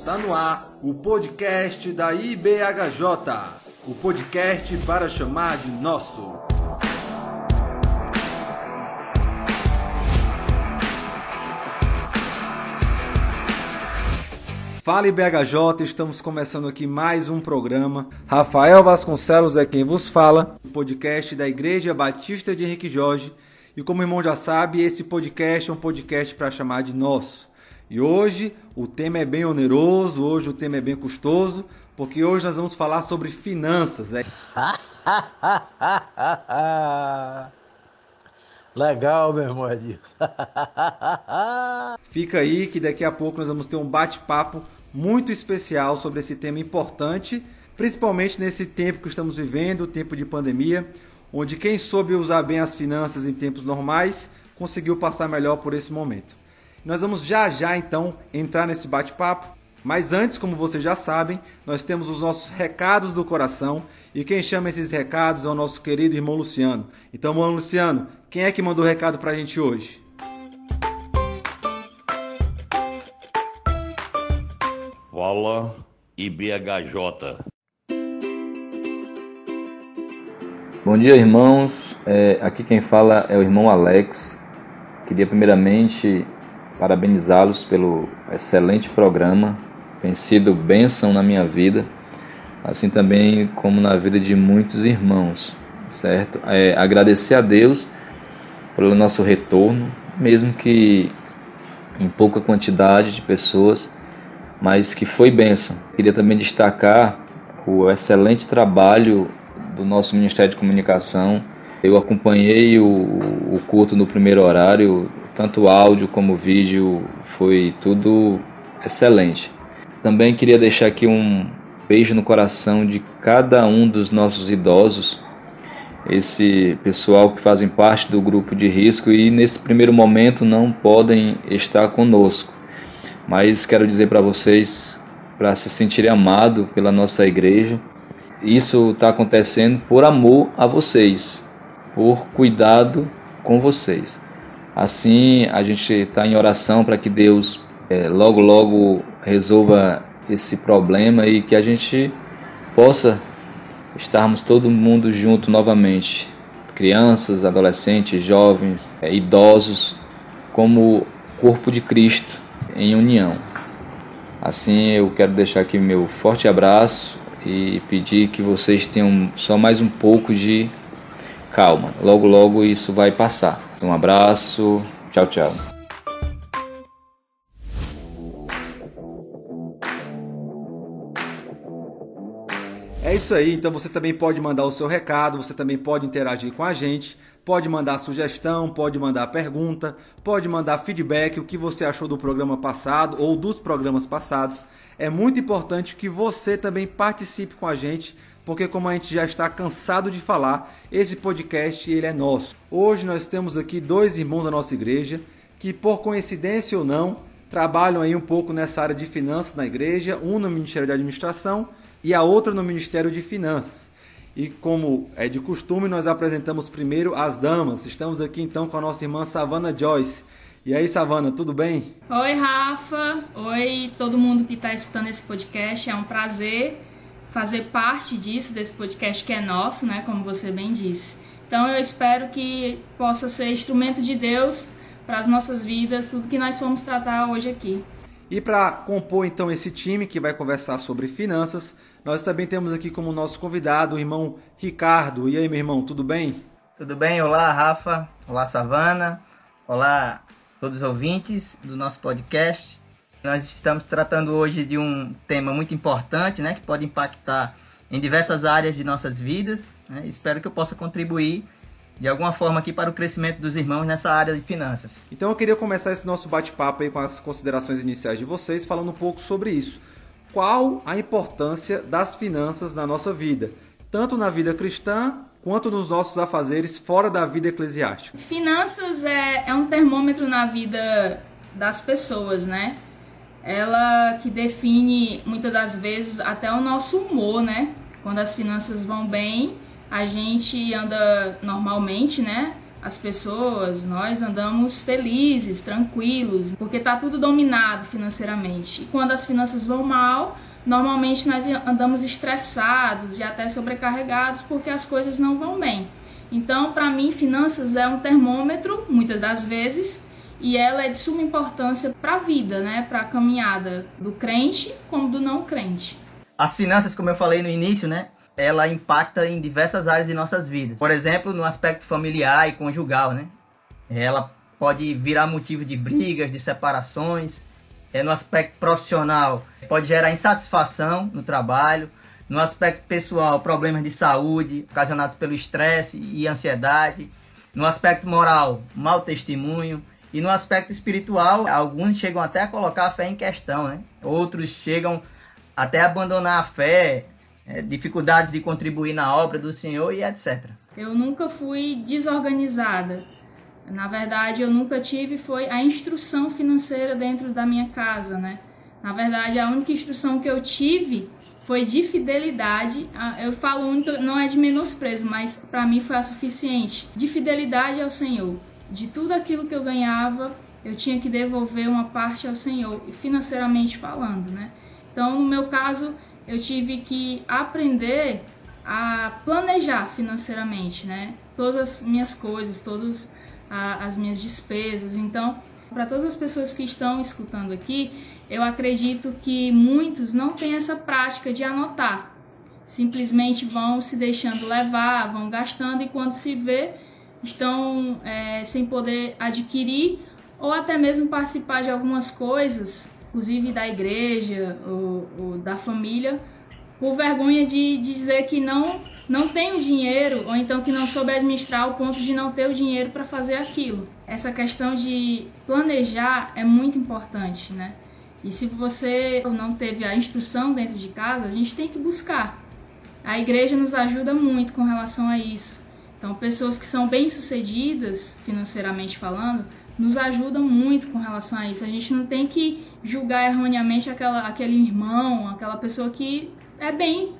Está no ar o podcast da IBHJ, o podcast para chamar de nosso. Fala IBHJ, estamos começando aqui mais um programa. Rafael Vasconcelos é quem vos fala, o podcast da Igreja Batista de Henrique Jorge. E como o irmão já sabe, esse podcast é um podcast para chamar de nosso. E hoje o tema é bem oneroso, hoje o tema é bem custoso, porque hoje nós vamos falar sobre finanças. É... Legal, meu irmão Edilson. Fica aí que daqui a pouco nós vamos ter um bate-papo muito especial sobre esse tema importante, principalmente nesse tempo que estamos vivendo, tempo de pandemia, onde quem soube usar bem as finanças em tempos normais conseguiu passar melhor por esse momento. Nós vamos já já então entrar nesse bate-papo, mas antes, como vocês já sabem, nós temos os nossos recados do coração e quem chama esses recados é o nosso querido irmão Luciano. Então, irmão Luciano, quem é que mandou o recado pra gente hoje? Fala IBHJ. Bom dia, irmãos. É, aqui quem fala é o irmão Alex. Queria primeiramente parabenizá-los pelo excelente programa. Tem sido bênção na minha vida, assim também como na vida de muitos irmãos, certo? É, agradecer a Deus pelo nosso retorno, mesmo que em pouca quantidade de pessoas, mas que foi bênção. Queria também destacar o excelente trabalho do nosso Ministério de Comunicação. Eu acompanhei o, o culto no primeiro horário, tanto áudio como vídeo, foi tudo excelente. Também queria deixar aqui um beijo no coração de cada um dos nossos idosos, esse pessoal que fazem parte do grupo de risco e nesse primeiro momento não podem estar conosco. Mas quero dizer para vocês para se sentirem amados pela nossa igreja. Isso está acontecendo por amor a vocês, por cuidado com vocês. Assim, a gente está em oração para que Deus é, logo, logo resolva esse problema e que a gente possa estarmos todo mundo junto novamente crianças, adolescentes, jovens, é, idosos, como corpo de Cristo em união. Assim, eu quero deixar aqui meu forte abraço e pedir que vocês tenham só mais um pouco de calma. Logo, logo isso vai passar. Um abraço. Tchau, tchau. É isso aí, então você também pode mandar o seu recado, você também pode interagir com a gente, pode mandar sugestão, pode mandar pergunta, pode mandar feedback, o que você achou do programa passado ou dos programas passados. É muito importante que você também participe com a gente, porque como a gente já está cansado de falar, esse podcast ele é nosso. Hoje nós temos aqui dois irmãos da nossa igreja que por coincidência ou não, trabalham aí um pouco nessa área de finanças na igreja, um no Ministério de Administração e a outra no Ministério de Finanças. E como é de costume, nós apresentamos primeiro as damas. Estamos aqui então com a nossa irmã Savana Joyce. E aí, Savana, tudo bem? Oi, Rafa. Oi, todo mundo que está escutando esse podcast. É um prazer fazer parte disso, desse podcast que é nosso, né? Como você bem disse. Então, eu espero que possa ser instrumento de Deus para as nossas vidas, tudo que nós vamos tratar hoje aqui. E para compor então esse time que vai conversar sobre finanças, nós também temos aqui como nosso convidado o irmão Ricardo. E aí, meu irmão, tudo bem? Tudo bem? Olá, Rafa. Olá, Savana. Olá, todos os ouvintes do nosso podcast. Nós estamos tratando hoje de um tema muito importante, né, que pode impactar em diversas áreas de nossas vidas. Né? Espero que eu possa contribuir de alguma forma aqui para o crescimento dos irmãos nessa área de finanças. Então eu queria começar esse nosso bate-papo aí com as considerações iniciais de vocês, falando um pouco sobre isso. Qual a importância das finanças na nossa vida, tanto na vida cristã quanto nos nossos afazeres fora da vida eclesiástica? Finanças é, é um termômetro na vida das pessoas, né? Ela que define muitas das vezes até o nosso humor, né? Quando as finanças vão bem, a gente anda normalmente, né? as pessoas, nós andamos felizes, tranquilos, porque está tudo dominado financeiramente. E quando as finanças vão mal, normalmente nós andamos estressados e até sobrecarregados porque as coisas não vão bem. Então, para mim, finanças é um termômetro, muitas das vezes, e ela é de suma importância para a vida, né? Para a caminhada do crente como do não crente. As finanças, como eu falei no início, né? Ela impacta em diversas áreas de nossas vidas. Por exemplo, no aspecto familiar e conjugal, né? Ela pode virar motivo de brigas, de separações. É, no aspecto profissional, pode gerar insatisfação no trabalho. No aspecto pessoal, problemas de saúde ocasionados pelo estresse e ansiedade. No aspecto moral, mau testemunho. E no aspecto espiritual, alguns chegam até a colocar a fé em questão, né? Outros chegam até a abandonar a fé, é, dificuldades de contribuir na obra do Senhor e etc. Eu nunca fui desorganizada. Na verdade, eu nunca tive foi a instrução financeira dentro da minha casa, né? Na verdade, a única instrução que eu tive foi de fidelidade. Eu falo única, não é de menosprezo, mas para mim foi a suficiente. De fidelidade ao Senhor de tudo aquilo que eu ganhava, eu tinha que devolver uma parte ao Senhor, financeiramente falando, né? Então, no meu caso, eu tive que aprender a planejar financeiramente, né? Todas as minhas coisas, todas as minhas despesas. Então, para todas as pessoas que estão escutando aqui, eu acredito que muitos não têm essa prática de anotar. Simplesmente vão se deixando levar, vão gastando e quando se vê, estão é, sem poder adquirir ou até mesmo participar de algumas coisas, inclusive da igreja ou, ou da família, por vergonha de, de dizer que não não tem o dinheiro ou então que não soube administrar ao ponto de não ter o dinheiro para fazer aquilo. Essa questão de planejar é muito importante, né? E se você não teve a instrução dentro de casa, a gente tem que buscar. A igreja nos ajuda muito com relação a isso. Então, pessoas que são bem-sucedidas financeiramente falando, nos ajudam muito com relação a isso. A gente não tem que julgar erroneamente aquela, aquele irmão, aquela pessoa que é bem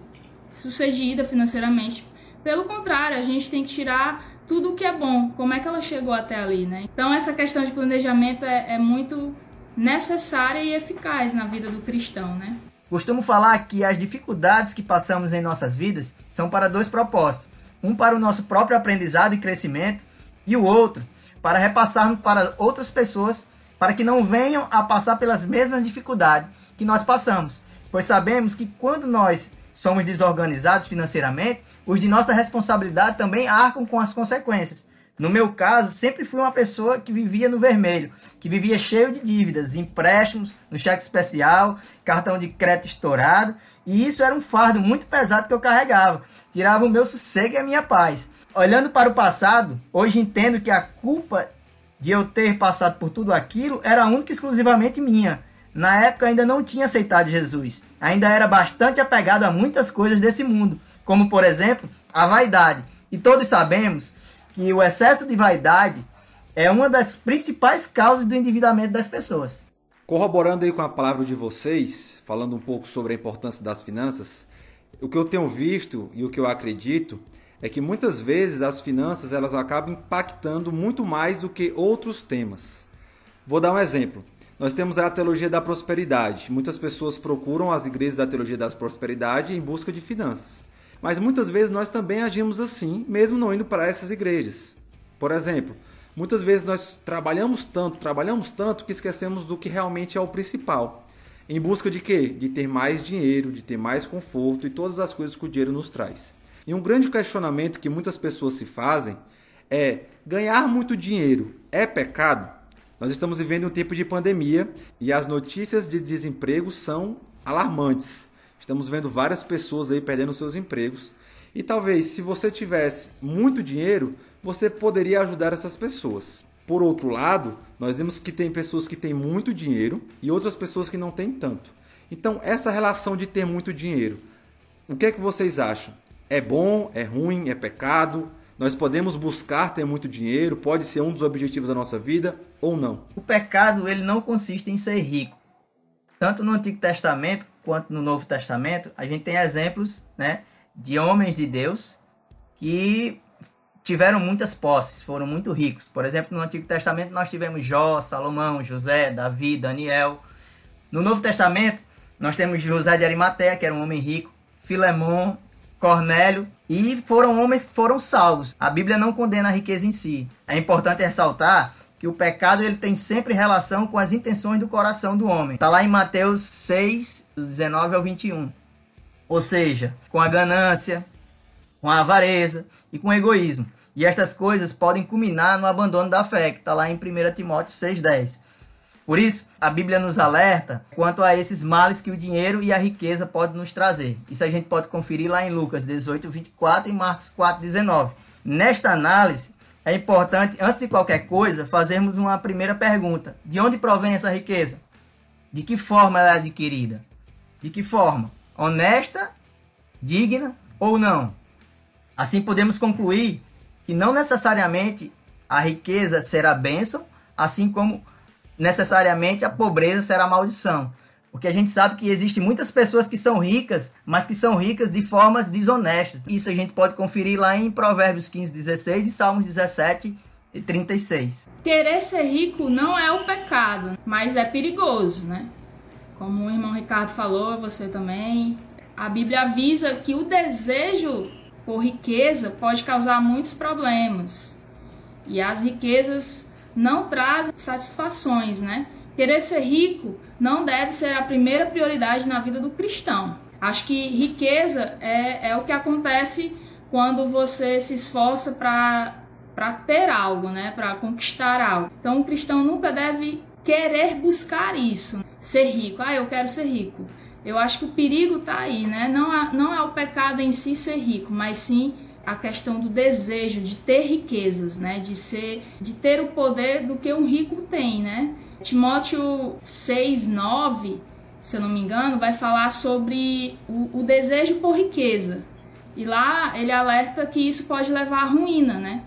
sucedida financeiramente. Pelo contrário, a gente tem que tirar tudo o que é bom, como é que ela chegou até ali, né? Então essa questão de planejamento é, é muito necessária e eficaz na vida do cristão, né? Costumo falar que as dificuldades que passamos em nossas vidas são para dois propósitos um para o nosso próprio aprendizado e crescimento, e o outro para repassarmos para outras pessoas, para que não venham a passar pelas mesmas dificuldades que nós passamos. Pois sabemos que quando nós somos desorganizados financeiramente, os de nossa responsabilidade também arcam com as consequências. No meu caso, sempre fui uma pessoa que vivia no vermelho, que vivia cheio de dívidas, empréstimos, no cheque especial, cartão de crédito estourado, e isso era um fardo muito pesado que eu carregava. Tirava o meu sossego e a minha paz. Olhando para o passado, hoje entendo que a culpa de eu ter passado por tudo aquilo era única e exclusivamente minha. Na época ainda não tinha aceitado Jesus. Ainda era bastante apegado a muitas coisas desse mundo, como por exemplo, a vaidade. E todos sabemos que o excesso de vaidade é uma das principais causas do endividamento das pessoas. Corroborando aí com a palavra de vocês, falando um pouco sobre a importância das finanças, o que eu tenho visto e o que eu acredito é que muitas vezes as finanças elas acabam impactando muito mais do que outros temas. Vou dar um exemplo. Nós temos a teologia da prosperidade. Muitas pessoas procuram as igrejas da teologia da prosperidade em busca de finanças. Mas muitas vezes nós também agimos assim, mesmo não indo para essas igrejas. Por exemplo, muitas vezes nós trabalhamos tanto, trabalhamos tanto que esquecemos do que realmente é o principal. Em busca de quê? De ter mais dinheiro, de ter mais conforto e todas as coisas que o dinheiro nos traz. E um grande questionamento que muitas pessoas se fazem é: ganhar muito dinheiro é pecado? Nós estamos vivendo um tempo de pandemia e as notícias de desemprego são alarmantes. Estamos vendo várias pessoas aí perdendo seus empregos. E talvez, se você tivesse muito dinheiro, você poderia ajudar essas pessoas. Por outro lado, nós vemos que tem pessoas que têm muito dinheiro e outras pessoas que não têm tanto. Então, essa relação de ter muito dinheiro, o que é que vocês acham? É bom? É ruim? É pecado? Nós podemos buscar ter muito dinheiro? Pode ser um dos objetivos da nossa vida ou não? O pecado ele não consiste em ser rico. Tanto no Antigo Testamento quanto no Novo Testamento, a gente tem exemplos né, de homens de Deus que tiveram muitas posses, foram muito ricos. Por exemplo, no Antigo Testamento nós tivemos Jó, Salomão, José, Davi, Daniel. No Novo Testamento nós temos José de Arimateia, que era um homem rico, Filemão, Cornélio, e foram homens que foram salvos. A Bíblia não condena a riqueza em si. É importante ressaltar que o pecado ele tem sempre relação com as intenções do coração do homem. Está lá em Mateus 6, 19 ao 21. Ou seja, com a ganância, com a avareza e com o egoísmo. E estas coisas podem culminar no abandono da fé, que está lá em 1 Timóteo 6,10. Por isso, a Bíblia nos alerta quanto a esses males que o dinheiro e a riqueza podem nos trazer. Isso a gente pode conferir lá em Lucas 18, 24 e Marcos 4, 19. Nesta análise, é importante, antes de qualquer coisa, fazermos uma primeira pergunta: de onde provém essa riqueza? De que forma ela é adquirida? De que forma? Honesta, digna ou não? Assim podemos concluir que não necessariamente a riqueza será bênção, assim como necessariamente a pobreza será maldição. Porque a gente sabe que existem muitas pessoas que são ricas, mas que são ricas de formas desonestas. Isso a gente pode conferir lá em Provérbios 15, 16 e Salmos 17 e 36. Querer ser rico não é o pecado, mas é perigoso, né? Como o irmão Ricardo falou, você também. A Bíblia avisa que o desejo por riqueza pode causar muitos problemas. E as riquezas não traz satisfações, né? Querer ser rico não deve ser a primeira prioridade na vida do cristão. Acho que riqueza é, é o que acontece quando você se esforça para ter algo, né? Para conquistar algo. Então, o cristão nunca deve querer buscar isso, ser rico. Ah, eu quero ser rico. Eu acho que o perigo está aí, né? Não é, não é o pecado em si ser rico, mas sim a questão do desejo de ter riquezas, né? De ser, de ter o poder do que um rico tem, né? Timóteo 6, 9, se eu não me engano, vai falar sobre o, o desejo por riqueza. E lá ele alerta que isso pode levar à ruína, né?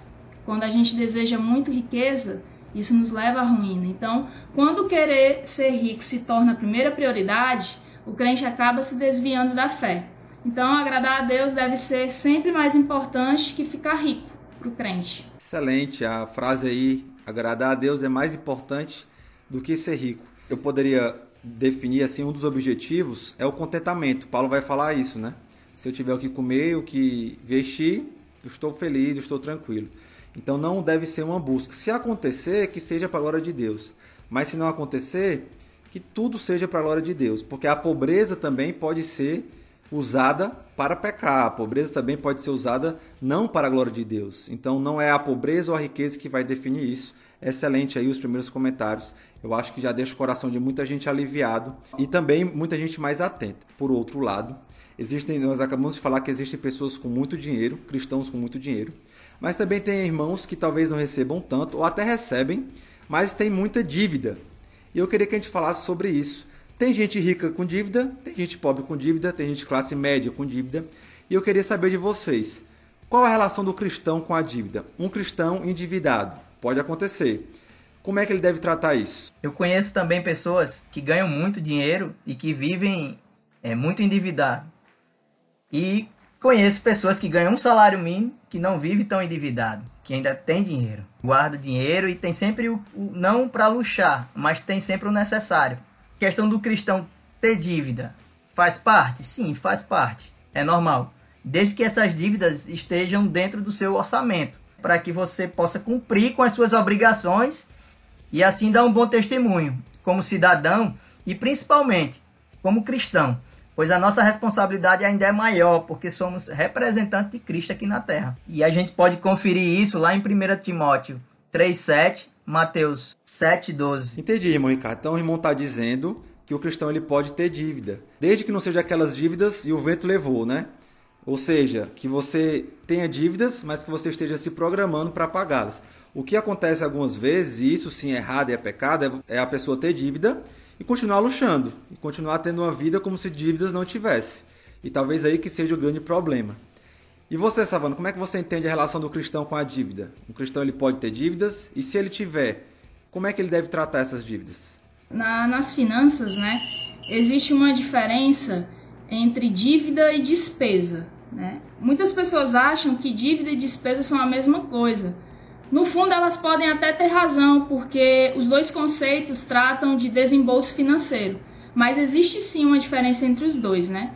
Quando a gente deseja muito riqueza, isso nos leva à ruína. Então, quando querer ser rico se torna a primeira prioridade, o crente acaba se desviando da fé. Então, agradar a Deus deve ser sempre mais importante que ficar rico para o crente. Excelente, a frase aí, agradar a Deus é mais importante do que ser rico. Eu poderia definir assim um dos objetivos é o contentamento. Paulo vai falar isso, né? Se eu tiver o que comer, o que vestir, eu estou feliz, eu estou tranquilo. Então não deve ser uma busca. Se acontecer, que seja para a glória de Deus. Mas se não acontecer, que tudo seja para a glória de Deus, porque a pobreza também pode ser usada para pecar. A pobreza também pode ser usada não para a glória de Deus. Então não é a pobreza ou a riqueza que vai definir isso. Excelente aí os primeiros comentários. Eu acho que já deixa o coração de muita gente aliviado e também muita gente mais atenta. Por outro lado, existem, nós acabamos de falar que existem pessoas com muito dinheiro, cristãos com muito dinheiro, mas também tem irmãos que talvez não recebam tanto ou até recebem, mas tem muita dívida. E eu queria que a gente falasse sobre isso. Tem gente rica com dívida, tem gente pobre com dívida, tem gente classe média com dívida. E eu queria saber de vocês, qual a relação do cristão com a dívida? Um cristão endividado, pode acontecer. Como é que ele deve tratar isso? Eu conheço também pessoas que ganham muito dinheiro e que vivem é, muito endividado. E conheço pessoas que ganham um salário mínimo que não vivem tão endividado, que ainda tem dinheiro, guarda dinheiro e tem sempre o, o não para luxar, mas tem sempre o necessário questão do cristão ter dívida faz parte? Sim, faz parte. É normal. Desde que essas dívidas estejam dentro do seu orçamento, para que você possa cumprir com as suas obrigações e assim dar um bom testemunho como cidadão e principalmente como cristão, pois a nossa responsabilidade ainda é maior, porque somos representantes de Cristo aqui na terra. E a gente pode conferir isso lá em 1 Timóteo 3:7 Mateus 7,12. Entendi, irmão Ricardo. Então o irmão está dizendo que o cristão ele pode ter dívida, desde que não seja aquelas dívidas e o vento levou, né? Ou seja, que você tenha dívidas, mas que você esteja se programando para pagá-las. O que acontece algumas vezes, e isso sim é errado e é pecado, é a pessoa ter dívida e continuar luxando, e continuar tendo uma vida como se dívidas não tivesse. E talvez aí que seja o grande problema. E você, Savano, como é que você entende a relação do cristão com a dívida? O cristão ele pode ter dívidas e se ele tiver, como é que ele deve tratar essas dívidas? Na, nas finanças, né, existe uma diferença entre dívida e despesa. Né? Muitas pessoas acham que dívida e despesa são a mesma coisa. No fundo, elas podem até ter razão, porque os dois conceitos tratam de desembolso financeiro. Mas existe sim uma diferença entre os dois, né?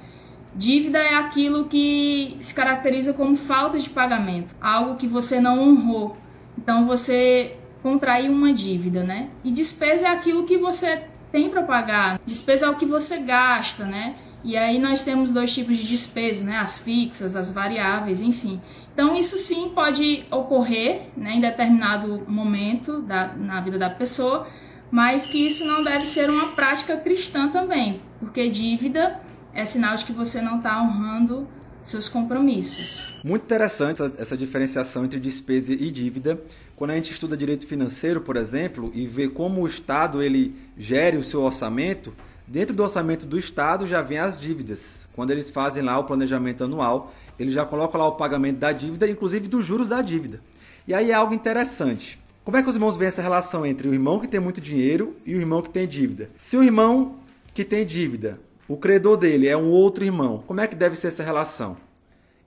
Dívida é aquilo que se caracteriza como falta de pagamento, algo que você não honrou. Então você contraiu uma dívida, né? E despesa é aquilo que você tem para pagar. Despesa é o que você gasta, né? E aí nós temos dois tipos de despesas, né? As fixas, as variáveis, enfim. Então isso sim pode ocorrer né, em determinado momento da, na vida da pessoa, mas que isso não deve ser uma prática cristã também, porque dívida é sinal de que você não está honrando seus compromissos. Muito interessante essa diferenciação entre despesa e dívida. Quando a gente estuda direito financeiro, por exemplo, e vê como o Estado ele gere o seu orçamento, dentro do orçamento do Estado já vem as dívidas. Quando eles fazem lá o planejamento anual, eles já colocam lá o pagamento da dívida, inclusive dos juros da dívida. E aí é algo interessante. Como é que os irmãos veem essa relação entre o irmão que tem muito dinheiro e o irmão que tem dívida? Se o irmão que tem dívida, o credor dele é um outro irmão, como é que deve ser essa relação?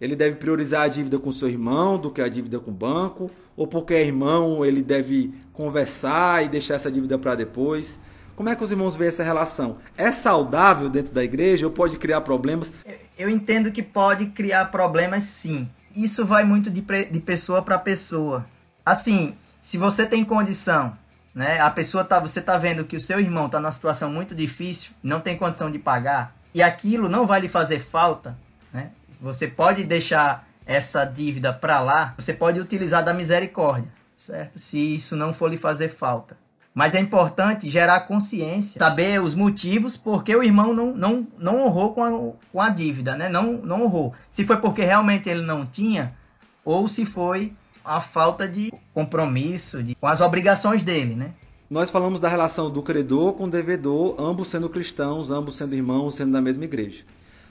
Ele deve priorizar a dívida com seu irmão do que a dívida com o banco? Ou porque é irmão, ele deve conversar e deixar essa dívida para depois? Como é que os irmãos veem essa relação? É saudável dentro da igreja ou pode criar problemas? Eu entendo que pode criar problemas sim. Isso vai muito de, de pessoa para pessoa. Assim, se você tem condição, né? A pessoa tá, você tá vendo que o seu irmão tá numa situação muito difícil, não tem condição de pagar, e aquilo não vai lhe fazer falta, né? Você pode deixar essa dívida para lá, você pode utilizar da misericórdia, certo? Se isso não for lhe fazer falta. Mas é importante gerar consciência, saber os motivos porque o irmão não, não, não honrou com a, com a dívida, né? Não, não honrou. Se foi porque realmente ele não tinha, ou se foi a falta de compromisso de, com as obrigações dele, né? Nós falamos da relação do credor com o devedor, ambos sendo cristãos, ambos sendo irmãos, sendo da mesma igreja.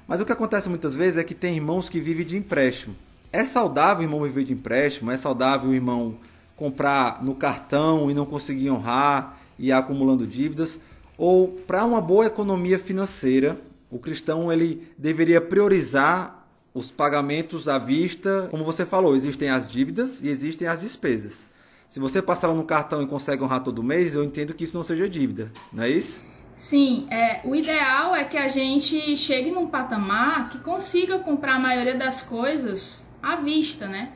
Mas o que acontece muitas vezes é que tem irmãos que vivem de empréstimo. É saudável o irmão viver de empréstimo? É saudável o irmão comprar no cartão e não conseguir honrar e acumulando dívidas? Ou para uma boa economia financeira, o cristão ele deveria priorizar os pagamentos à vista, como você falou, existem as dívidas e existem as despesas. Se você passar no cartão e consegue honrar todo mês, eu entendo que isso não seja dívida, não é isso? Sim, é, o ideal é que a gente chegue num patamar que consiga comprar a maioria das coisas à vista, né?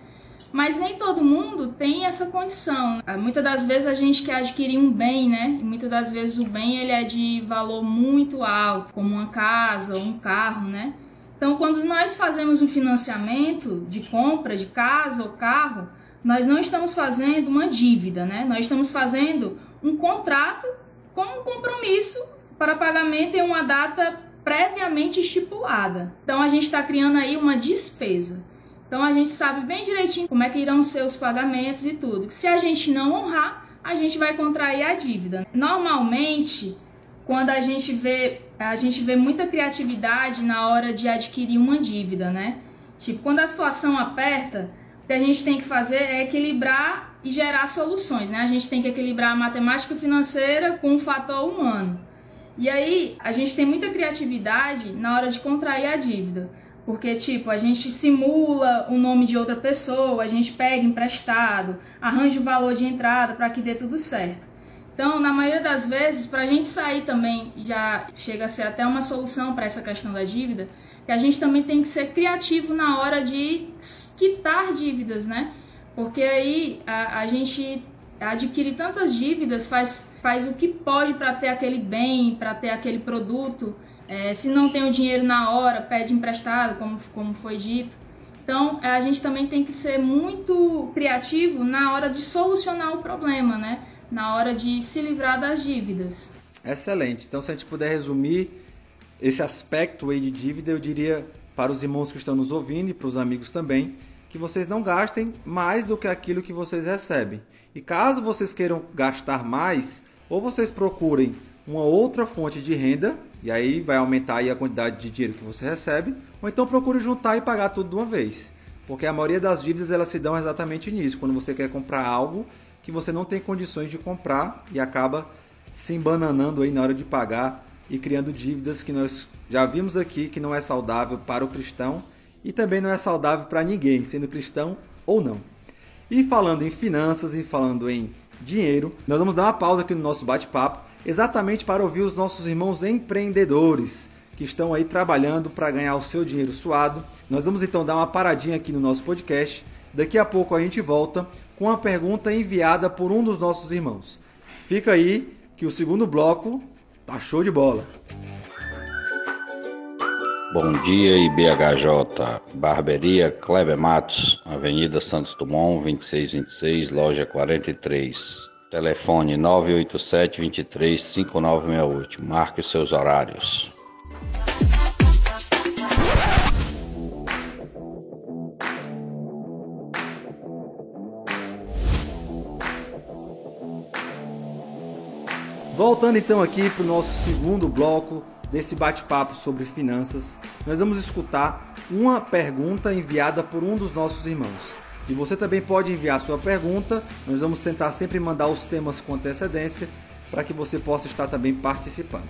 Mas nem todo mundo tem essa condição. Muitas das vezes a gente quer adquirir um bem, né? E muitas das vezes o bem ele é de valor muito alto, como uma casa ou um carro, né? Então, quando nós fazemos um financiamento de compra de casa ou carro, nós não estamos fazendo uma dívida, né? Nós estamos fazendo um contrato com um compromisso para pagamento em uma data previamente estipulada. Então a gente está criando aí uma despesa. Então a gente sabe bem direitinho como é que irão ser os pagamentos e tudo. Se a gente não honrar, a gente vai contrair a dívida. Normalmente, quando a gente vê, a gente vê muita criatividade na hora de adquirir uma dívida, né? Tipo, quando a situação aperta, o que a gente tem que fazer é equilibrar e gerar soluções, né? A gente tem que equilibrar a matemática financeira com o fator humano. E aí, a gente tem muita criatividade na hora de contrair a dívida. Porque, tipo, a gente simula o nome de outra pessoa, a gente pega emprestado, arranja o valor de entrada para que dê tudo certo. Então, na maioria das vezes, para a gente sair também, já chega a ser até uma solução para essa questão da dívida, que a gente também tem que ser criativo na hora de quitar dívidas, né? Porque aí a, a gente adquire tantas dívidas, faz, faz o que pode para ter aquele bem, para ter aquele produto. É, se não tem o dinheiro na hora, pede emprestado, como, como foi dito. Então, a gente também tem que ser muito criativo na hora de solucionar o problema, né? Na hora de se livrar das dívidas. Excelente. Então, se a gente puder resumir esse aspecto aí de dívida, eu diria para os irmãos que estão nos ouvindo e para os amigos também, que vocês não gastem mais do que aquilo que vocês recebem. E caso vocês queiram gastar mais, ou vocês procurem uma outra fonte de renda, e aí vai aumentar aí a quantidade de dinheiro que você recebe, ou então procure juntar e pagar tudo de uma vez. Porque a maioria das dívidas elas se dão exatamente nisso, quando você quer comprar algo que você não tem condições de comprar e acaba se embananando aí na hora de pagar e criando dívidas que nós já vimos aqui que não é saudável para o cristão e também não é saudável para ninguém, sendo cristão ou não. E falando em finanças e falando em dinheiro, nós vamos dar uma pausa aqui no nosso bate-papo, exatamente para ouvir os nossos irmãos empreendedores que estão aí trabalhando para ganhar o seu dinheiro suado. Nós vamos então dar uma paradinha aqui no nosso podcast. Daqui a pouco a gente volta com uma pergunta enviada por um dos nossos irmãos. Fica aí que o segundo bloco tá show de bola. Bom dia, IBHJ. Barberia Kleber Matos, Avenida Santos Dumont, 2626, loja 43. Telefone 987 23 5968. Marque os seus horários. Voltando então aqui para o nosso segundo bloco desse bate-papo sobre finanças, nós vamos escutar uma pergunta enviada por um dos nossos irmãos. E você também pode enviar sua pergunta, nós vamos tentar sempre mandar os temas com antecedência para que você possa estar também participando.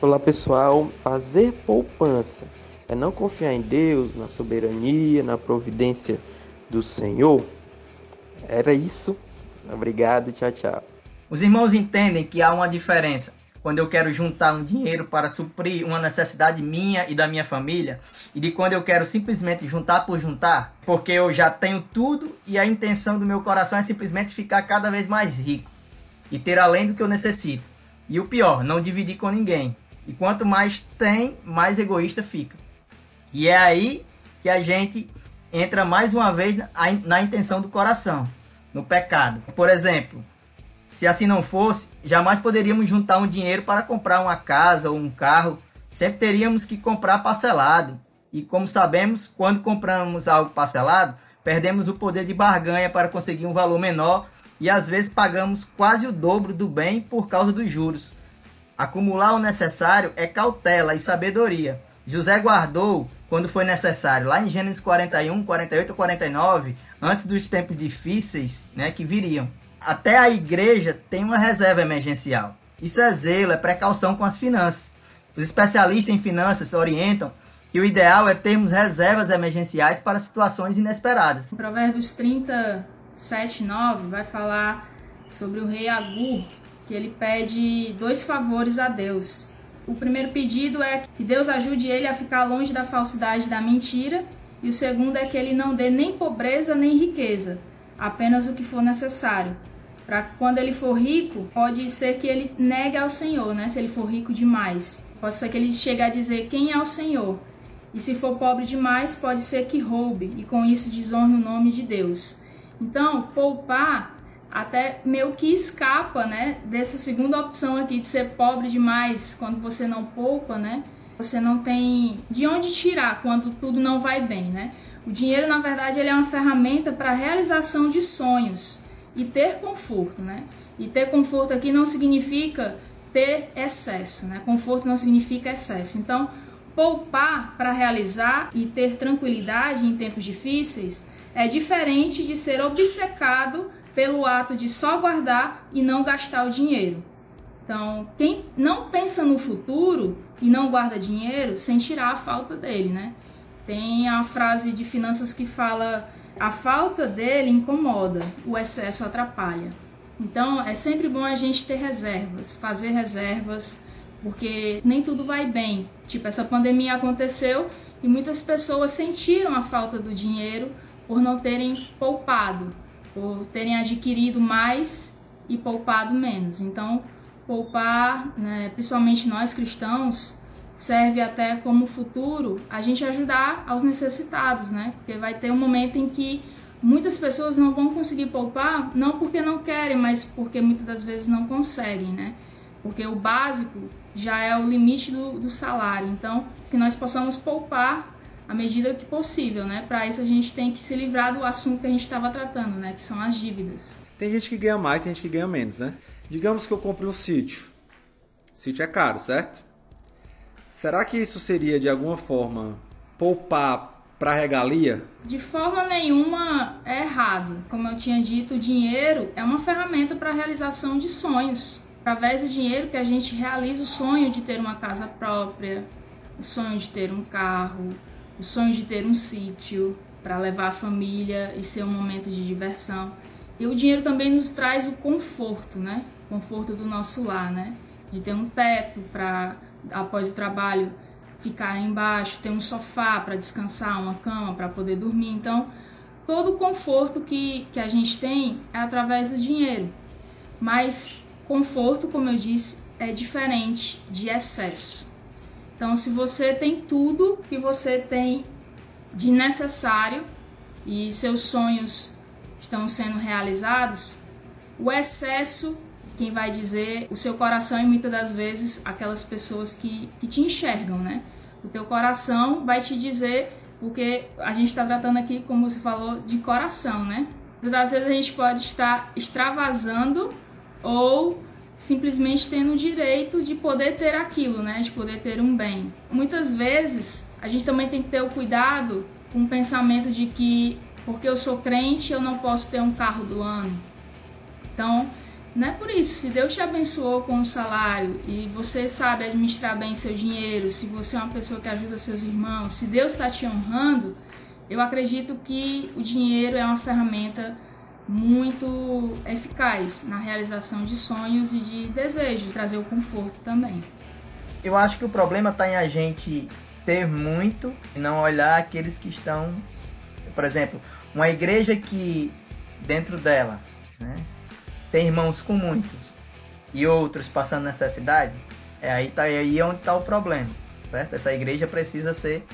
Olá pessoal, fazer poupança é não confiar em Deus, na soberania, na providência do Senhor? Era isso. Obrigado, tchau, tchau. Os irmãos entendem que há uma diferença quando eu quero juntar um dinheiro para suprir uma necessidade minha e da minha família, e de quando eu quero simplesmente juntar por juntar, porque eu já tenho tudo e a intenção do meu coração é simplesmente ficar cada vez mais rico e ter além do que eu necessito. E o pior, não dividir com ninguém. E quanto mais tem, mais egoísta fica. E é aí que a gente entra mais uma vez na, intenção do coração, no pecado. Por exemplo, se assim não fosse, jamais poderíamos juntar um dinheiro para comprar uma casa ou um carro. Sempre teríamos que comprar parcelado. E como sabemos, quando compramos algo parcelado, perdemos o poder de barganha para conseguir um valor menor e às vezes pagamos quase o dobro do bem por causa dos juros. Acumular o necessário é cautela e sabedoria. José guardou quando foi necessário, lá em Gênesis 41, 48 e 49, antes dos tempos difíceis né, que viriam até a igreja tem uma reserva emergencial. Isso é zelo, é precaução com as finanças. Os especialistas em finanças orientam que o ideal é termos reservas emergenciais para situações inesperadas. Provérbios 37, 9 vai falar sobre o rei Agur, que ele pede dois favores a Deus. O primeiro pedido é que Deus ajude ele a ficar longe da falsidade e da mentira, e o segundo é que ele não dê nem pobreza nem riqueza, apenas o que for necessário. Para quando ele for rico, pode ser que ele negue ao Senhor, né? Se ele for rico demais, pode ser que ele chegue a dizer quem é o Senhor. E se for pobre demais, pode ser que roube e com isso desonre o nome de Deus. Então, poupar até meio que escapa, né, dessa segunda opção aqui de ser pobre demais quando você não poupa, né? Você não tem de onde tirar quando tudo não vai bem, né? O dinheiro, na verdade, ele é uma ferramenta para a realização de sonhos e ter conforto, né? E ter conforto aqui não significa ter excesso, né? Conforto não significa excesso. Então, poupar para realizar e ter tranquilidade em tempos difíceis é diferente de ser obcecado pelo ato de só guardar e não gastar o dinheiro. Então, quem não pensa no futuro e não guarda dinheiro sentirá a falta dele, né? Tem a frase de finanças que fala: a falta dele incomoda, o excesso atrapalha. Então é sempre bom a gente ter reservas, fazer reservas, porque nem tudo vai bem. Tipo, essa pandemia aconteceu e muitas pessoas sentiram a falta do dinheiro por não terem poupado, por terem adquirido mais e poupado menos. Então, poupar, né, principalmente nós cristãos, serve até como futuro a gente ajudar aos necessitados, né? Porque vai ter um momento em que muitas pessoas não vão conseguir poupar, não porque não querem, mas porque muitas das vezes não conseguem, né? Porque o básico já é o limite do, do salário. Então, que nós possamos poupar à medida que possível, né? Para isso a gente tem que se livrar do assunto que a gente estava tratando, né? Que são as dívidas. Tem gente que ganha mais, tem gente que ganha menos, né? Digamos que eu compre um sítio. Sítio é caro, certo? Será que isso seria de alguma forma poupar para regalia? De forma nenhuma é errado. Como eu tinha dito, o dinheiro é uma ferramenta para a realização de sonhos. Através do dinheiro que a gente realiza o sonho de ter uma casa própria, o sonho de ter um carro, o sonho de ter um sítio para levar a família e ser um momento de diversão. E o dinheiro também nos traz o conforto, né? O conforto do nosso lar, né? De ter um teto para após o trabalho ficar embaixo, ter um sofá para descansar, uma cama para poder dormir. Então, todo o conforto que, que a gente tem é através do dinheiro. Mas conforto, como eu disse, é diferente de excesso. Então, se você tem tudo que você tem de necessário e seus sonhos estão sendo realizados, o excesso, quem vai dizer, o seu coração e muitas das vezes aquelas pessoas que, que te enxergam, né? O teu coração vai te dizer, porque a gente está tratando aqui, como você falou, de coração, né? Muitas das vezes a gente pode estar extravasando ou simplesmente tendo o direito de poder ter aquilo, né? De poder ter um bem. Muitas vezes a gente também tem que ter o cuidado com o pensamento de que porque eu sou crente eu não posso ter um carro do ano. Então, não é por isso. Se Deus te abençoou com um salário e você sabe administrar bem seu dinheiro, se você é uma pessoa que ajuda seus irmãos, se Deus está te honrando, eu acredito que o dinheiro é uma ferramenta muito eficaz na realização de sonhos e de desejos, trazer o conforto também. Eu acho que o problema está em a gente ter muito e não olhar aqueles que estão, por exemplo, uma igreja que dentro dela tem irmãos com muitos e outros passando necessidade, é aí tá aí é onde está o problema, certo? Essa igreja precisa ser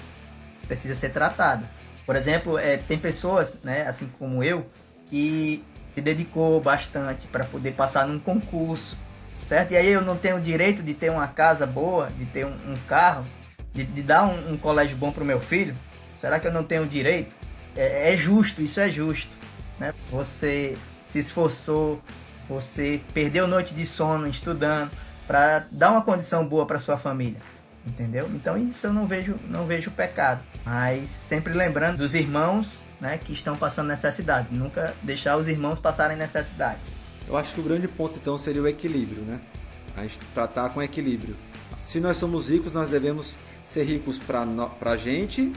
precisa ser tratada. Por exemplo, é, tem pessoas, né, assim como eu, que se dedicou bastante para poder passar num concurso, certo? E aí eu não tenho o direito de ter uma casa boa, de ter um, um carro, de, de dar um, um, colégio bom para o meu filho? Será que eu não tenho o direito? É, é justo, isso é justo. Né? Você se esforçou, você perdeu noite de sono estudando para dar uma condição boa para sua família, entendeu? Então isso eu não vejo, não vejo pecado. Mas sempre lembrando dos irmãos né, que estão passando necessidade. Nunca deixar os irmãos passarem necessidade. Eu acho que o grande ponto então seria o equilíbrio, né? A gente tratar com equilíbrio. Se nós somos ricos, nós devemos ser ricos para a gente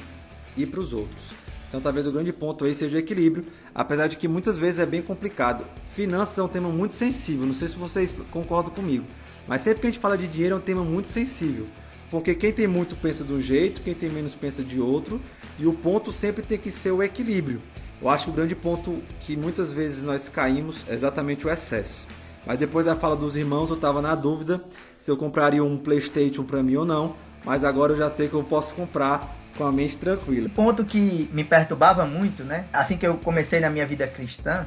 e para os outros. Então talvez o grande ponto aí seja o equilíbrio, apesar de que muitas vezes é bem complicado. Finanças é um tema muito sensível, não sei se vocês concordam comigo, mas sempre que a gente fala de dinheiro é um tema muito sensível. Porque quem tem muito pensa de um jeito, quem tem menos pensa de outro, e o ponto sempre tem que ser o equilíbrio. Eu acho que o grande ponto que muitas vezes nós caímos é exatamente o excesso. Mas depois da fala dos irmãos, eu estava na dúvida se eu compraria um PlayStation para mim ou não. Mas agora eu já sei que eu posso comprar com a mente tranquila. O ponto que me perturbava muito, né? Assim que eu comecei na minha vida cristã,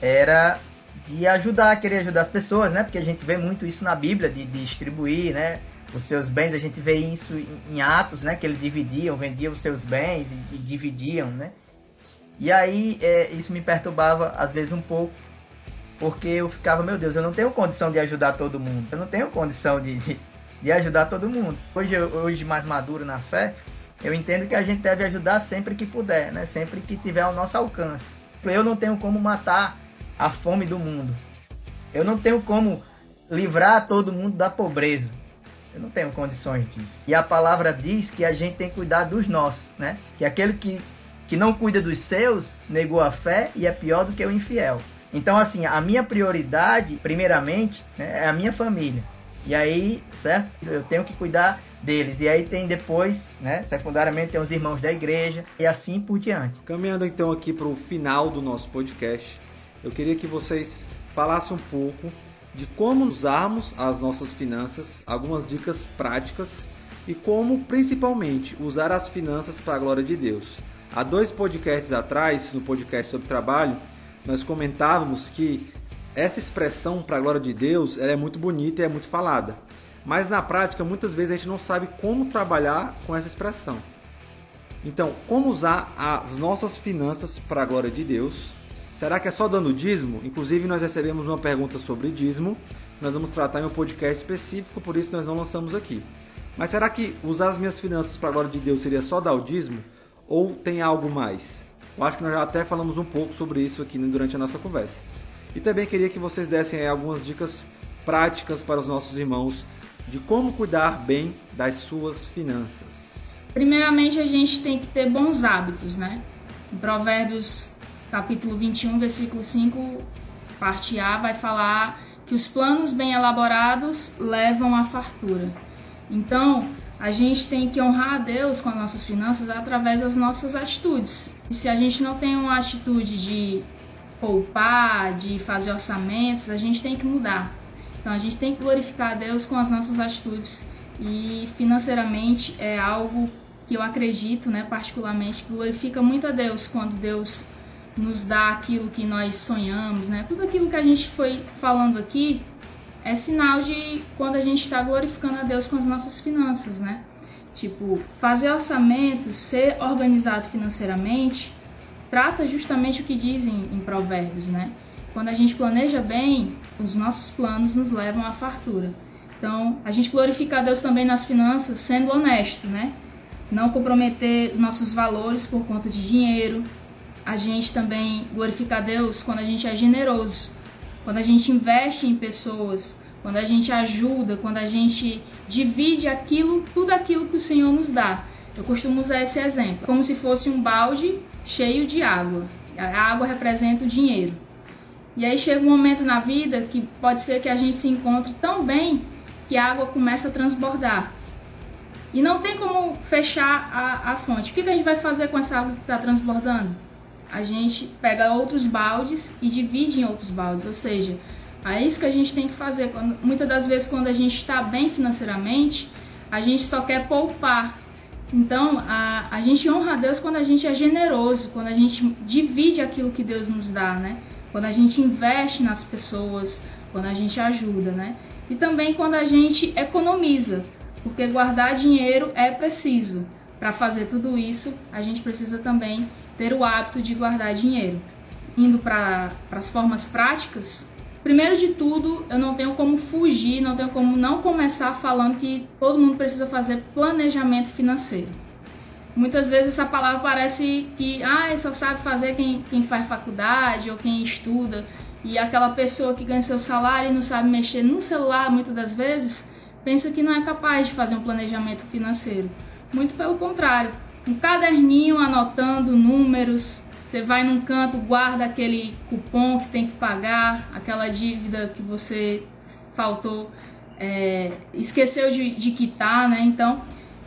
era de ajudar, querer ajudar as pessoas, né? Porque a gente vê muito isso na Bíblia, de, de distribuir, né? os seus bens, a gente vê isso em Atos, né? Que eles dividiam, vendiam os seus bens e, e dividiam, né? E aí é, isso me perturbava às vezes um pouco, porque eu ficava, meu Deus, eu não tenho condição de ajudar todo mundo, eu não tenho condição de, de, de ajudar todo mundo. Hoje, hoje mais maduro na fé, eu entendo que a gente deve ajudar sempre que puder, né? Sempre que tiver ao nosso alcance. Eu não tenho como matar a fome do mundo. Eu não tenho como livrar todo mundo da pobreza. Eu não tenho condições disso. E a palavra diz que a gente tem que cuidar dos nossos, né? Que aquele que, que não cuida dos seus negou a fé e é pior do que o infiel. Então, assim, a minha prioridade, primeiramente, né, é a minha família. E aí, certo? Eu tenho que cuidar deles. E aí tem depois, né? Secundariamente tem os irmãos da igreja e assim por diante. Caminhando então aqui para o final do nosso podcast, eu queria que vocês falassem um pouco de como usarmos as nossas finanças, algumas dicas práticas e como principalmente usar as finanças para a glória de Deus. Há dois podcasts atrás, no podcast sobre trabalho, nós comentávamos que essa expressão para a glória de Deus ela é muito bonita e é muito falada. Mas na prática, muitas vezes a gente não sabe como trabalhar com essa expressão. Então, como usar as nossas finanças para a glória de Deus Será que é só dando dízimo? Inclusive, nós recebemos uma pergunta sobre dízimo. Nós vamos tratar em um podcast específico, por isso nós não lançamos aqui. Mas será que usar as minhas finanças para a glória de Deus seria só dar o dízimo? Ou tem algo mais? Eu acho que nós já até falamos um pouco sobre isso aqui durante a nossa conversa. E também queria que vocês dessem algumas dicas práticas para os nossos irmãos de como cuidar bem das suas finanças. Primeiramente, a gente tem que ter bons hábitos, né? Em Provérbios capítulo 21, versículo 5, parte A, vai falar que os planos bem elaborados levam à fartura. Então, a gente tem que honrar a Deus com as nossas finanças através das nossas atitudes. E se a gente não tem uma atitude de poupar, de fazer orçamentos, a gente tem que mudar. Então a gente tem que glorificar a Deus com as nossas atitudes e financeiramente é algo que eu acredito, né, particularmente, que glorifica muito a Deus quando Deus nos dá aquilo que nós sonhamos, né? Tudo aquilo que a gente foi falando aqui é sinal de quando a gente está glorificando a Deus com as nossas finanças, né? Tipo, fazer orçamentos, ser organizado financeiramente, trata justamente o que dizem em Provérbios, né? Quando a gente planeja bem, os nossos planos nos levam à fartura. Então, a gente glorifica a Deus também nas finanças, sendo honesto, né? Não comprometer nossos valores por conta de dinheiro. A gente também glorifica a Deus quando a gente é generoso quando a gente investe em pessoas, quando a gente ajuda, quando a gente divide aquilo, tudo aquilo que o Senhor nos dá. Eu costumo usar esse exemplo, como se fosse um balde cheio de água. A água representa o dinheiro. E aí chega um momento na vida que pode ser que a gente se encontre tão bem que a água começa a transbordar. E não tem como fechar a, a fonte. O que, que a gente vai fazer com essa água que está transbordando? a gente pega outros baldes e divide em outros baldes, ou seja, é isso que a gente tem que fazer. Quando, muitas das vezes, quando a gente está bem financeiramente, a gente só quer poupar. Então, a, a gente honra a Deus quando a gente é generoso, quando a gente divide aquilo que Deus nos dá, né? Quando a gente investe nas pessoas, quando a gente ajuda, né? E também quando a gente economiza, porque guardar dinheiro é preciso. Para fazer tudo isso, a gente precisa também ter o hábito de guardar dinheiro. Indo para as formas práticas, primeiro de tudo, eu não tenho como fugir, não tenho como não começar falando que todo mundo precisa fazer planejamento financeiro. Muitas vezes essa palavra parece que ah, só sabe fazer quem, quem faz faculdade ou quem estuda. E aquela pessoa que ganha seu salário e não sabe mexer no celular, muitas das vezes, pensa que não é capaz de fazer um planejamento financeiro. Muito pelo contrário um caderninho anotando números. Você vai num canto, guarda aquele cupom que tem que pagar, aquela dívida que você faltou, é, esqueceu de, de quitar, né? Então,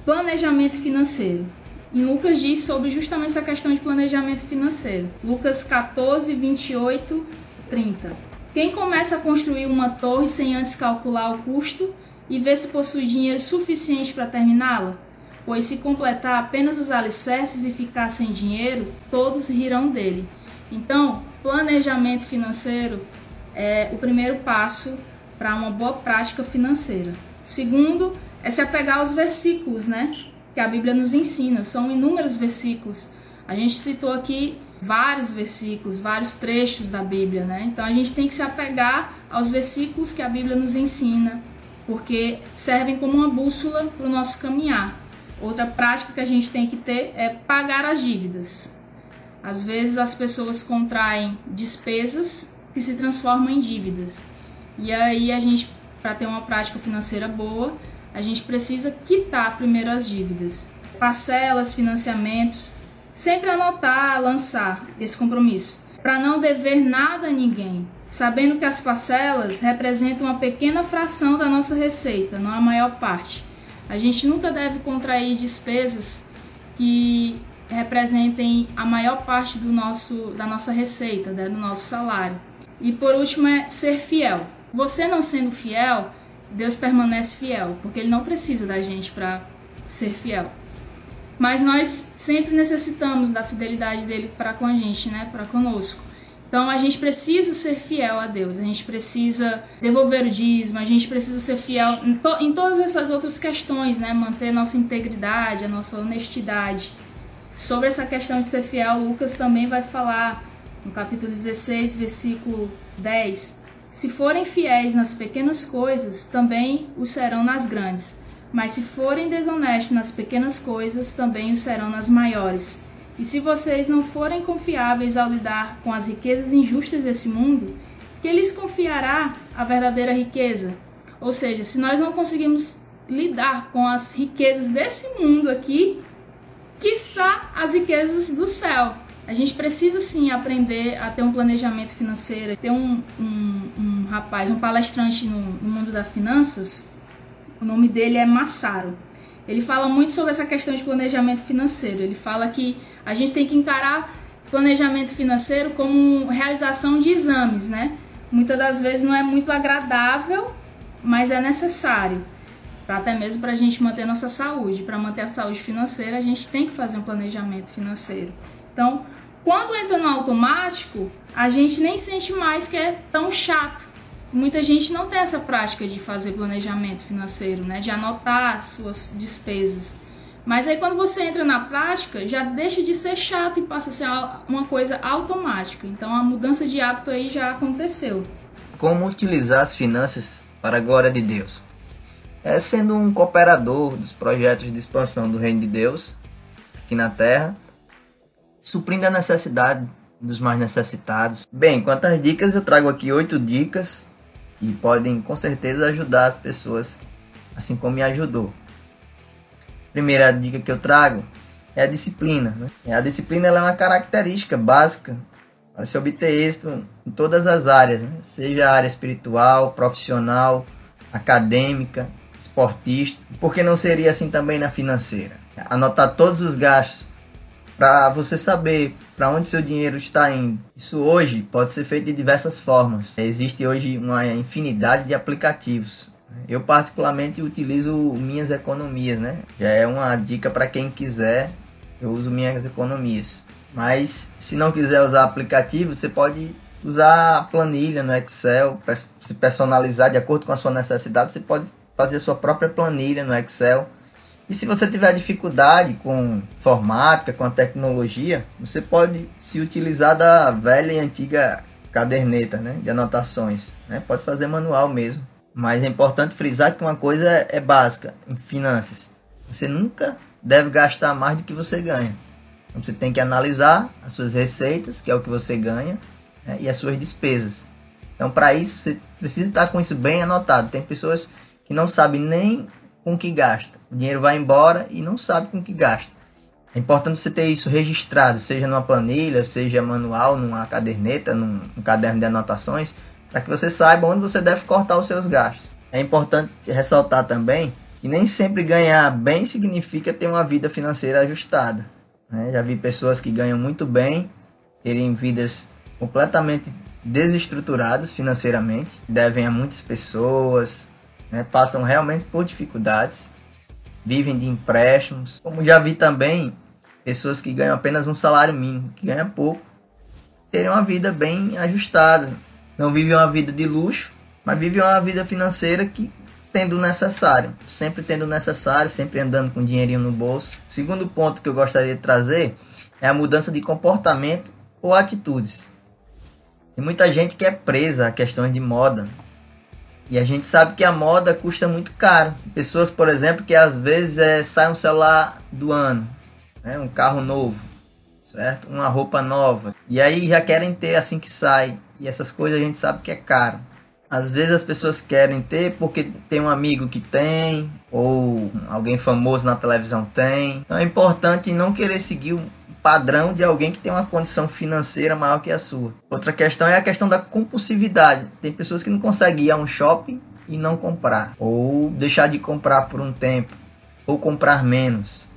planejamento financeiro. E Lucas diz sobre justamente essa questão de planejamento financeiro. Lucas 14, 28, 30. Quem começa a construir uma torre sem antes calcular o custo e ver se possui dinheiro suficiente para terminá-la? Pois se completar apenas os alicerces e ficar sem dinheiro, todos rirão dele. Então, planejamento financeiro é o primeiro passo para uma boa prática financeira. Segundo, é se apegar aos versículos, né? Que a Bíblia nos ensina, são inúmeros versículos. A gente citou aqui vários versículos, vários trechos da Bíblia, né? Então a gente tem que se apegar aos versículos que a Bíblia nos ensina, porque servem como uma bússola para o nosso caminhar. Outra prática que a gente tem que ter é pagar as dívidas. Às vezes as pessoas contraem despesas que se transformam em dívidas. E aí a gente, para ter uma prática financeira boa, a gente precisa quitar primeiro as dívidas. Parcelas, financiamentos, sempre anotar, lançar esse compromisso, para não dever nada a ninguém, sabendo que as parcelas representam uma pequena fração da nossa receita, não a maior parte. A gente nunca deve contrair despesas que representem a maior parte do nosso, da nossa receita, né, do nosso salário. E por último é ser fiel. Você não sendo fiel, Deus permanece fiel, porque Ele não precisa da gente para ser fiel. Mas nós sempre necessitamos da fidelidade dele para com a gente, né, para conosco. Então a gente precisa ser fiel a Deus, a gente precisa devolver o dízimo, a gente precisa ser fiel em, to em todas essas outras questões, né? Manter nossa integridade, a nossa honestidade. Sobre essa questão de ser fiel, Lucas também vai falar no capítulo 16, versículo 10. Se forem fiéis nas pequenas coisas, também o serão nas grandes. Mas se forem desonestos nas pequenas coisas, também o serão nas maiores. E se vocês não forem confiáveis ao lidar com as riquezas injustas desse mundo, que lhes confiará a verdadeira riqueza? Ou seja, se nós não conseguimos lidar com as riquezas desse mundo aqui, quiçá as riquezas do céu. A gente precisa sim aprender a ter um planejamento financeiro. Tem um, um, um rapaz, um palestrante no, no mundo das finanças, o nome dele é Massaro. Ele fala muito sobre essa questão de planejamento financeiro. Ele fala que a gente tem que encarar planejamento financeiro como realização de exames, né? Muitas das vezes não é muito agradável, mas é necessário. Até mesmo para a gente manter nossa saúde. Para manter a saúde financeira, a gente tem que fazer um planejamento financeiro. Então, quando entra no automático, a gente nem sente mais que é tão chato. Muita gente não tem essa prática de fazer planejamento financeiro, né? De anotar suas despesas. Mas aí quando você entra na prática, já deixa de ser chato e passa a ser uma coisa automática. Então a mudança de hábito aí já aconteceu. Como utilizar as finanças para a glória de Deus? É sendo um cooperador dos projetos de expansão do reino de Deus aqui na terra suprindo a necessidade dos mais necessitados. Bem, quanto às dicas, eu trago aqui oito dicas que podem com certeza ajudar as pessoas, assim como me ajudou. Primeira dica que eu trago é a disciplina. Né? A disciplina é uma característica básica para se obter êxito em todas as áreas, né? seja a área espiritual, profissional, acadêmica, esportista. Por que não seria assim também na financeira? Anotar todos os gastos para você saber para onde seu dinheiro está indo. Isso hoje pode ser feito de diversas formas. Existe hoje uma infinidade de aplicativos. Eu particularmente utilizo minhas economias, né? Já é uma dica para quem quiser. Eu uso minhas economias. Mas se não quiser usar aplicativo, você pode usar planilha no Excel, se personalizar de acordo com a sua necessidade. Você pode fazer sua própria planilha no Excel e se você tiver dificuldade com informática, com a tecnologia, você pode se utilizar da velha e antiga caderneta né, de anotações. Né? Pode fazer manual mesmo. Mas é importante frisar que uma coisa é básica em finanças. Você nunca deve gastar mais do que você ganha. Então você tem que analisar as suas receitas, que é o que você ganha, né, e as suas despesas. Então, para isso, você precisa estar com isso bem anotado. Tem pessoas que não sabem nem com o que gasta. O dinheiro vai embora e não sabe com o que gasta. É importante você ter isso registrado, seja numa planilha, seja manual, numa caderneta, num, num caderno de anotações, para que você saiba onde você deve cortar os seus gastos. É importante ressaltar também que nem sempre ganhar bem significa ter uma vida financeira ajustada. Né? Já vi pessoas que ganham muito bem terem vidas completamente desestruturadas financeiramente, devem a muitas pessoas, né, passam realmente por dificuldades, vivem de empréstimos. Como já vi também pessoas que ganham apenas um salário mínimo, que ganham pouco, terem uma vida bem ajustada. Não vivem uma vida de luxo, mas vivem uma vida financeira que tendo o necessário, sempre tendo o necessário, sempre andando com dinheirinho no bolso. Segundo ponto que eu gostaria de trazer é a mudança de comportamento ou atitudes. Tem muita gente que é presa a questões de moda, e a gente sabe que a moda custa muito caro. Pessoas, por exemplo, que às vezes é, sai um celular do ano, né? um carro novo, certo? Uma roupa nova. E aí já querem ter assim que sai. E essas coisas a gente sabe que é caro. Às vezes as pessoas querem ter porque tem um amigo que tem, ou alguém famoso na televisão tem. Então é importante não querer seguir padrão de alguém que tem uma condição financeira maior que a sua. Outra questão é a questão da compulsividade. Tem pessoas que não conseguem ir a um shopping e não comprar, ou deixar de comprar por um tempo, ou comprar menos.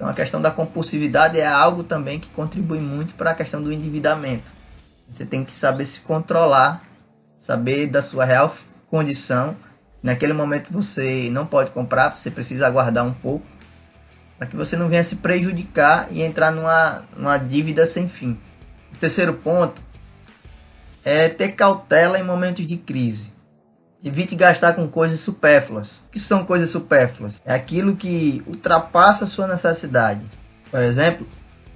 Então a questão da compulsividade é algo também que contribui muito para a questão do endividamento. Você tem que saber se controlar, saber da sua real condição. Naquele momento você não pode comprar, você precisa aguardar um pouco para que você não venha se prejudicar e entrar numa, numa dívida sem fim. O terceiro ponto é ter cautela em momentos de crise. Evite gastar com coisas supérfluas. O que são coisas supérfluas? É aquilo que ultrapassa a sua necessidade. Por exemplo,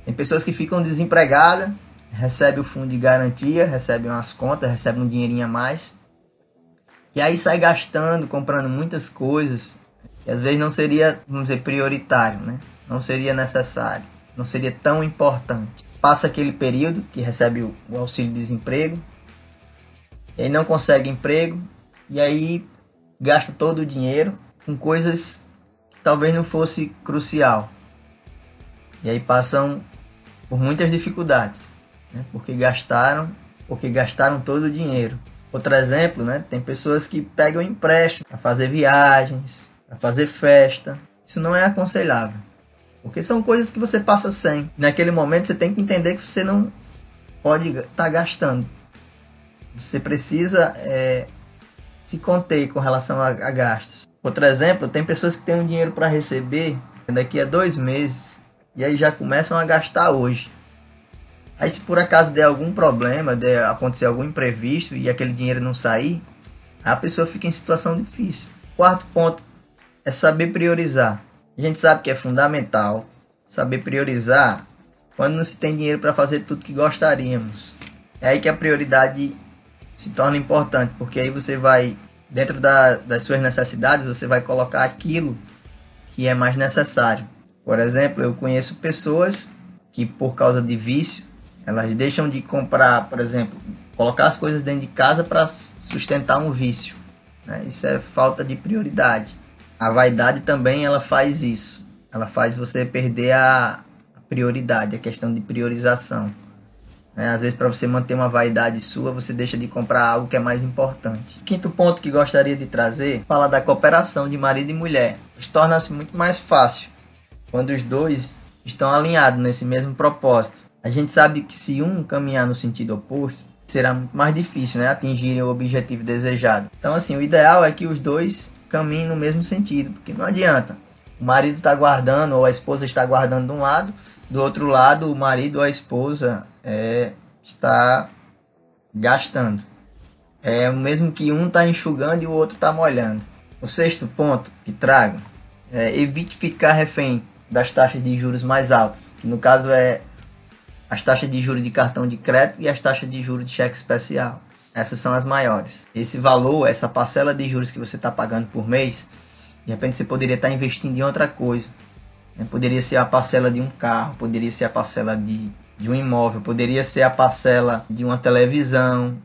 tem pessoas que ficam desempregadas, recebem o fundo de garantia, recebem umas contas, recebem um dinheirinho a mais. E aí sai gastando, comprando muitas coisas, e às vezes não seria, vamos dizer, prioritário, né? Não seria necessário, não seria tão importante. Passa aquele período que recebe o, auxílio-desemprego, e aí não consegue emprego, e aí gasta todo o dinheiro com coisas que talvez não fosse crucial. E aí passam por muitas dificuldades, né? porque gastaram, porque gastaram todo o dinheiro. Outro exemplo, né? Tem pessoas que pegam empréstimo para fazer viagens, para fazer festa. Isso não é aconselhável. Porque são coisas que você passa sem. Naquele momento você tem que entender que você não pode estar tá gastando. Você precisa é, se conter com relação a, a gastos. Outro exemplo, tem pessoas que têm um dinheiro para receber daqui a dois meses e aí já começam a gastar hoje. Aí se por acaso der algum problema, der, acontecer algum imprevisto e aquele dinheiro não sair, a pessoa fica em situação difícil. Quarto ponto é saber priorizar. A gente sabe que é fundamental saber priorizar quando não se tem dinheiro para fazer tudo que gostaríamos. É aí que a prioridade se torna importante, porque aí você vai, dentro da, das suas necessidades, você vai colocar aquilo que é mais necessário. Por exemplo, eu conheço pessoas que, por causa de vício, elas deixam de comprar, por exemplo, colocar as coisas dentro de casa para sustentar um vício. Né? Isso é falta de prioridade. A vaidade também ela faz isso. Ela faz você perder a prioridade, a questão de priorização. Né? Às vezes, para você manter uma vaidade sua, você deixa de comprar algo que é mais importante. Quinto ponto que gostaria de trazer fala da cooperação de marido e mulher. Torna-se muito mais fácil quando os dois estão alinhados nesse mesmo propósito. A gente sabe que se um caminhar no sentido oposto, será muito mais difícil né, atingirem o objetivo desejado. Então, assim, o ideal é que os dois caminhem no mesmo sentido, porque não adianta. O marido está guardando ou a esposa está guardando de um lado, do outro lado o marido ou a esposa é, está gastando. É o mesmo que um está enxugando e o outro está molhando. O sexto ponto que trago é evite ficar refém das taxas de juros mais altas, que no caso é as taxas de juros de cartão de crédito e as taxas de juros de cheque especial. Essas são as maiores. Esse valor, essa parcela de juros que você está pagando por mês, de repente você poderia estar tá investindo em outra coisa. Né? Poderia ser a parcela de um carro, poderia ser a parcela de, de um imóvel, poderia ser a parcela de uma televisão.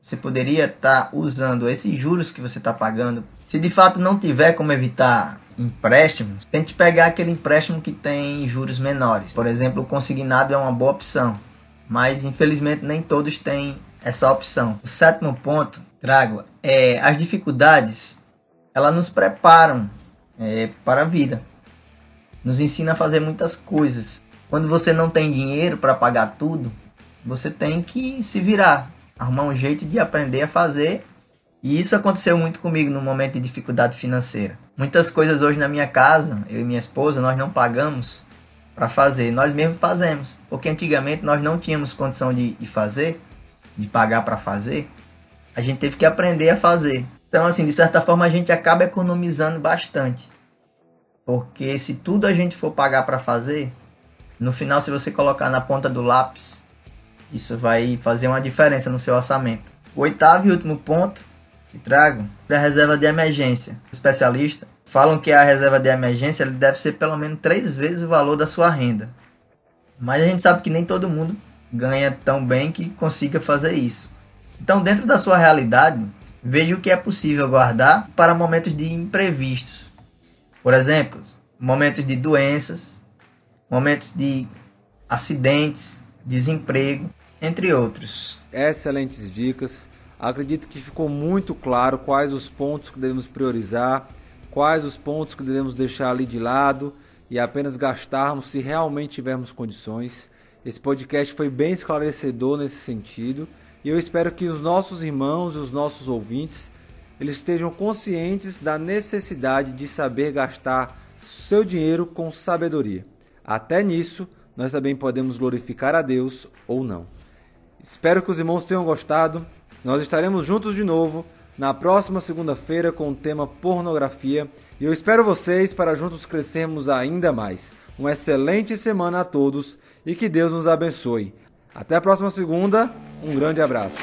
Você poderia estar tá usando esses juros que você está pagando. Se de fato não tiver como evitar empréstimos, tente pegar aquele empréstimo que tem juros menores. Por exemplo, o consignado é uma boa opção, mas infelizmente nem todos têm essa opção. O sétimo ponto, trago, é as dificuldades, elas nos preparam é, para a vida, nos ensina a fazer muitas coisas. Quando você não tem dinheiro para pagar tudo, você tem que se virar, arrumar um jeito de aprender a fazer. E isso aconteceu muito comigo no momento de dificuldade financeira. Muitas coisas hoje na minha casa, eu e minha esposa, nós não pagamos para fazer, nós mesmos fazemos, porque antigamente nós não tínhamos condição de, de fazer, de pagar para fazer, a gente teve que aprender a fazer. Então, assim, de certa forma, a gente acaba economizando bastante, porque se tudo a gente for pagar para fazer, no final, se você colocar na ponta do lápis, isso vai fazer uma diferença no seu orçamento. O oitavo e último ponto que trago para a reserva de emergência. Especialistas falam que a reserva de emergência deve ser pelo menos três vezes o valor da sua renda. Mas a gente sabe que nem todo mundo ganha tão bem que consiga fazer isso. Então, dentro da sua realidade, veja o que é possível guardar para momentos de imprevistos. Por exemplo, momentos de doenças, momentos de acidentes, desemprego, entre outros. Excelentes dicas. Acredito que ficou muito claro quais os pontos que devemos priorizar, quais os pontos que devemos deixar ali de lado e apenas gastarmos se realmente tivermos condições. Esse podcast foi bem esclarecedor nesse sentido e eu espero que os nossos irmãos e os nossos ouvintes eles estejam conscientes da necessidade de saber gastar seu dinheiro com sabedoria. Até nisso, nós também podemos glorificar a Deus ou não. Espero que os irmãos tenham gostado. Nós estaremos juntos de novo na próxima segunda-feira com o tema pornografia e eu espero vocês para juntos crescermos ainda mais. Uma excelente semana a todos e que Deus nos abençoe. Até a próxima segunda, um grande abraço.